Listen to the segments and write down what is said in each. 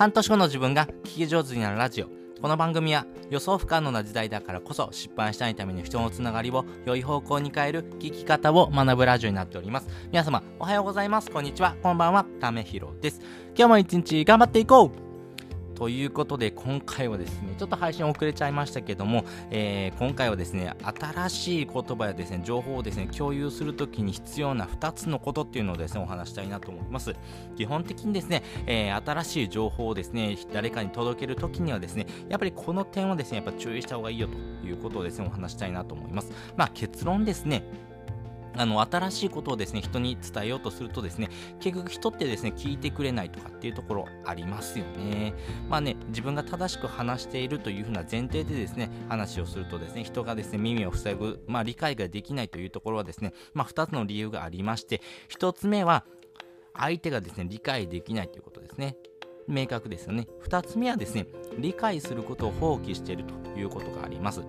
半年後の自分が聞き上手になるラジオ。この番組は予想不可能な時代だからこそ失敗したいための人のつながりを良い方向に変える聞き方を学ぶラジオになっております。皆様おはようございます。こんにちは。こんばんは。ためひろです。今日も一日頑張っていこうということで、今回はですね、ちょっと配信遅れちゃいましたけども、えー、今回はですね、新しい言葉やですね、情報をですね、共有するときに必要な2つのことっていうのをですね、お話したいなと思います。基本的にですね、えー、新しい情報をですね、誰かに届けるときにはですね、やっぱりこの点をですね、やっぱ注意した方がいいよということをですね、お話したいなと思います。まあ結論ですね、あの新しいことをですね人に伝えようとするとですね結局人ってですね聞いてくれないとかっていうところありますよね。まあね自分が正しく話しているというふうな前提でですね話をするとですね人がですね耳を塞ぐまあ理解ができないというところはですねまあ2つの理由がありまして1つ目は相手がですね理解できないということですね。明確ですよね。2つ目はですね理解することを放棄しているということがあります。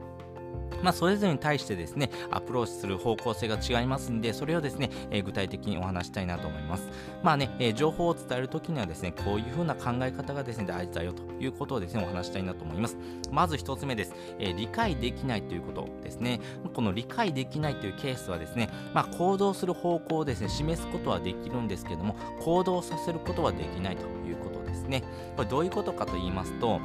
まあ、それぞれに対してですね、アプローチする方向性が違いますんで、それをですね、え、具体的にお話したいなと思います。まあね、え、情報を伝えるときにはですね、こういう風な考え方がですね、大事だよということをですね、お話したいなと思います。まず一つ目です。え、理解できないということですね。この理解できないというケースはですね、まあ、行動する方向をですね、示すことはできるんですけども、行動させることはできないということですね。これどういうことかと言いますと、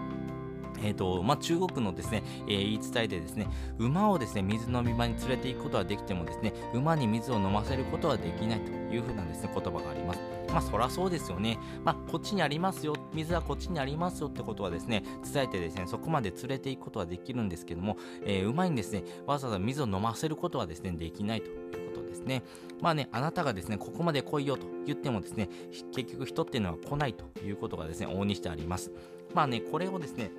えーとまあ、中国のですね、えー、言い伝えでですね馬をですね水飲み場に連れて行くことはできてもですね馬に水を飲ませることはできないというふうなですね言葉があります。まあそらそうですよね。まあこっちにありますよ、水はこっちにありますよってことはですね、伝えてですね、そこまで連れて行くことはできるんですけども、えー、馬にですね、わざわざ水を飲ませることはですね、できないということですね。まあね、あなたがですね、ここまで来いよと言ってもですね、結局人っていうのは来ないということがですね、往々にしてあります。まあね、これをですね、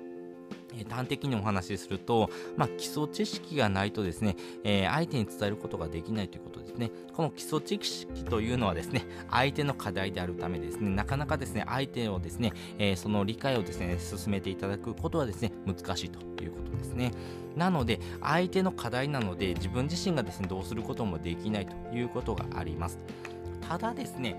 端的にお話しすると、まあ、基礎知識がないとですね、えー、相手に伝えることができないということですね。この基礎知識というのはですね、相手の課題であるためですね、なかなかですね、相手をですね、えー、その理解をですね、進めていただくことはですね、難しいということですね。なので、相手の課題なので、自分自身がですね、どうすることもできないということがあります。ただですね、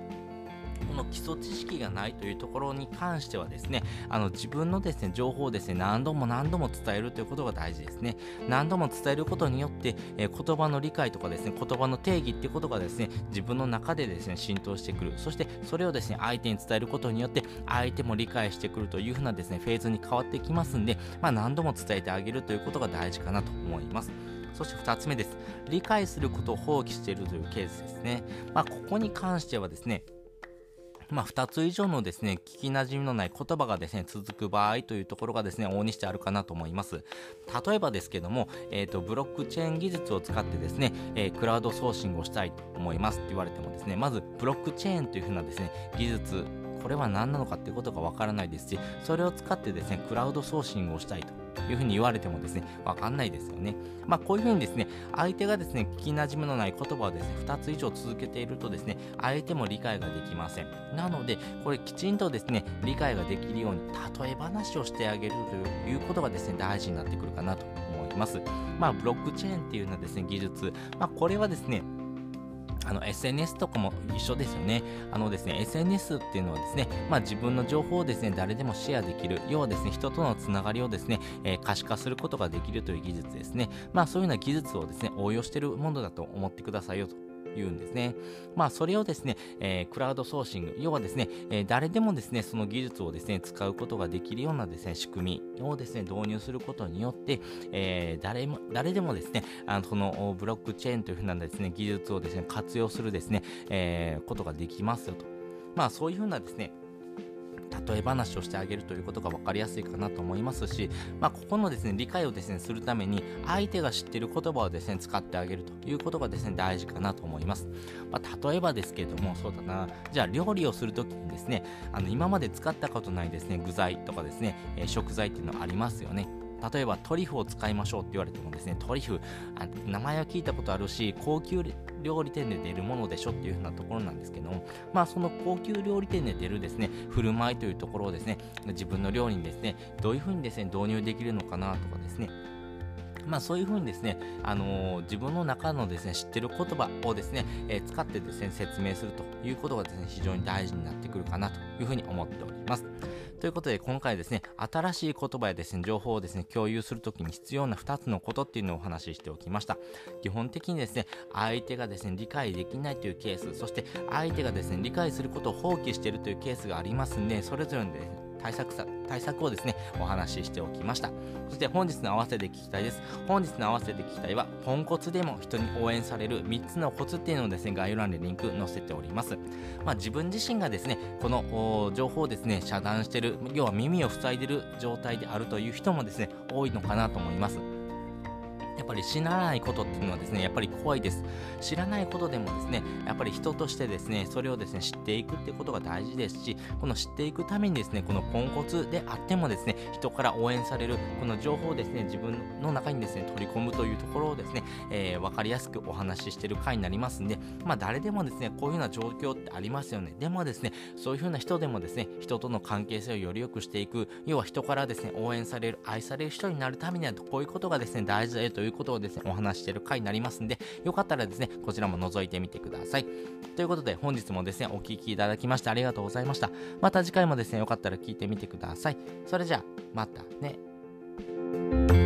この基礎知識がないというところに関してはですね、あの自分のですね、情報をですね、何度も何度も伝えるということが大事ですね。何度も伝えることによって、えー、言葉の理解とかですね、言葉の定義っていうことがですね、自分の中でですね、浸透してくる。そしてそれをですね、相手に伝えることによって、相手も理解してくるというふうなですね、フェーズに変わってきますんで、まあ何度も伝えてあげるということが大事かなと思います。そして2つ目です。理解することを放棄しているというケースですね。まあ、ここに関してはですね、まあ、2つ以上のですね、聞き馴染みのない言葉がですね、続く場合というところがですね、往々にしてあるかなと思います。例えばですけども、えっ、ー、と、ブロックチェーン技術を使ってですね、えー、クラウドソーシングをしたいと思いますって言われてもですね、まず、ブロックチェーンというふうなですね、技術、これは何なのかっていうことがわからないですし、それを使ってですね、クラウドソーシングをしたいというふうに言われてもですね、わかんないですよね。まあ、こういうふうにですね、相手がですね、聞き馴染みのない言葉をですね、2つ以上続けているとですね、相手も理解ができません。なので、これきちんとですね、理解ができるように、例え話をしてあげるということがですね、大事になってくるかなと思います。まあ、ブロックチェーンっていうのはですね、技術、まあ、これはですね、あの SNS とかも一緒ですよね。あのですね、SNS っていうのはですね、まあ自分の情報をですね、誰でもシェアできる、要はですね、人とのつながりをですね、えー、可視化することができるという技術ですね。まあそういうような技術をですね、応用しているものだと思ってくださいよと言うんですね。まあ、それをですね、えー、クラウドソーシング、要はですね、えー、誰でもですね、その技術をですね、使うことができるようなですね、仕組みをですね、導入することによって、えー、誰も、誰でもですね、あのそのブロックチェーンというふうなですね、技術をですね、活用するですね、えことができますよと。まあ、そういうふうなですね、例え話をしてあげるということが分かりやすいかなと思いますし、まあ、ここのですね、理解をですね、するために、相手が知っている言葉をですね、使ってあげるということがですね、大事かなと思います。まあ、例えばですけれども、そうだな、じゃあ料理をするときにですね、あの、今まで使ったことないですね、具材とかですね、えー、食材っていうのはありますよね。例えばトリュフを使いましょうって言われてもですね、トリュフ、あ名前は聞いたことあるし、高級料理店で出るものでしょっていうふうなところなんですけども、まあその高級料理店で出るですね、振る舞いというところをですね、自分の料理にですね、どういうふうにですね、導入できるのかなとかですね、まあ、そういうふうにですね、あのー、自分の中のですね、知ってる言葉をですね、えー、使ってですね、説明するということがですね、非常に大事になってくるかなというふうに思っております。ということで今回ですね、新しい言葉やですね、情報をですね、共有するときに必要な2つのことっていうのをお話ししておきました。基本的にですね、相手がですね、理解できないというケース、そして相手がですね、理解することを放棄しているというケースがありますんで、それぞれで、ね、対策さ対策をですねお話ししておきました。そして本日の合わせて聞きたいです。本日の合わせて聞きたいはポンコツでも人に応援される3つのコツっていうのをですね概要欄でリンク載せております。まあ、自分自身がですねこの情報をですね遮断してる要は耳を塞いでる状態であるという人もですね多いのかなと思います。やっぱり知らないことっていうのはですね、やっぱり怖いです。知らないことでもですね、やっぱり人としてですね、それをですね、知っていくってことが大事ですし、この知っていくためにですね、このポンコツであってもですね、人から応援される、この情報をですね、自分の中にですね、取り込むというところをですね、えー、分かりやすくお話ししてる回になりますんで、まあ誰でもですね、こういうような状況ってありますよね。でもですね、そういうふうな人でもですね、人との関係性をより良くしていく、要は人からですね、応援される、愛される人になるためには、こういうことがですね、大事だよということをですね、お話してる回になりますんで、よかったらですね、こちらも覗いてみてください。ということで、本日もですね、お聴きいただきましてありがとうございました。また次回もですね、よかったら聞いてみてください。それじゃあ、またね。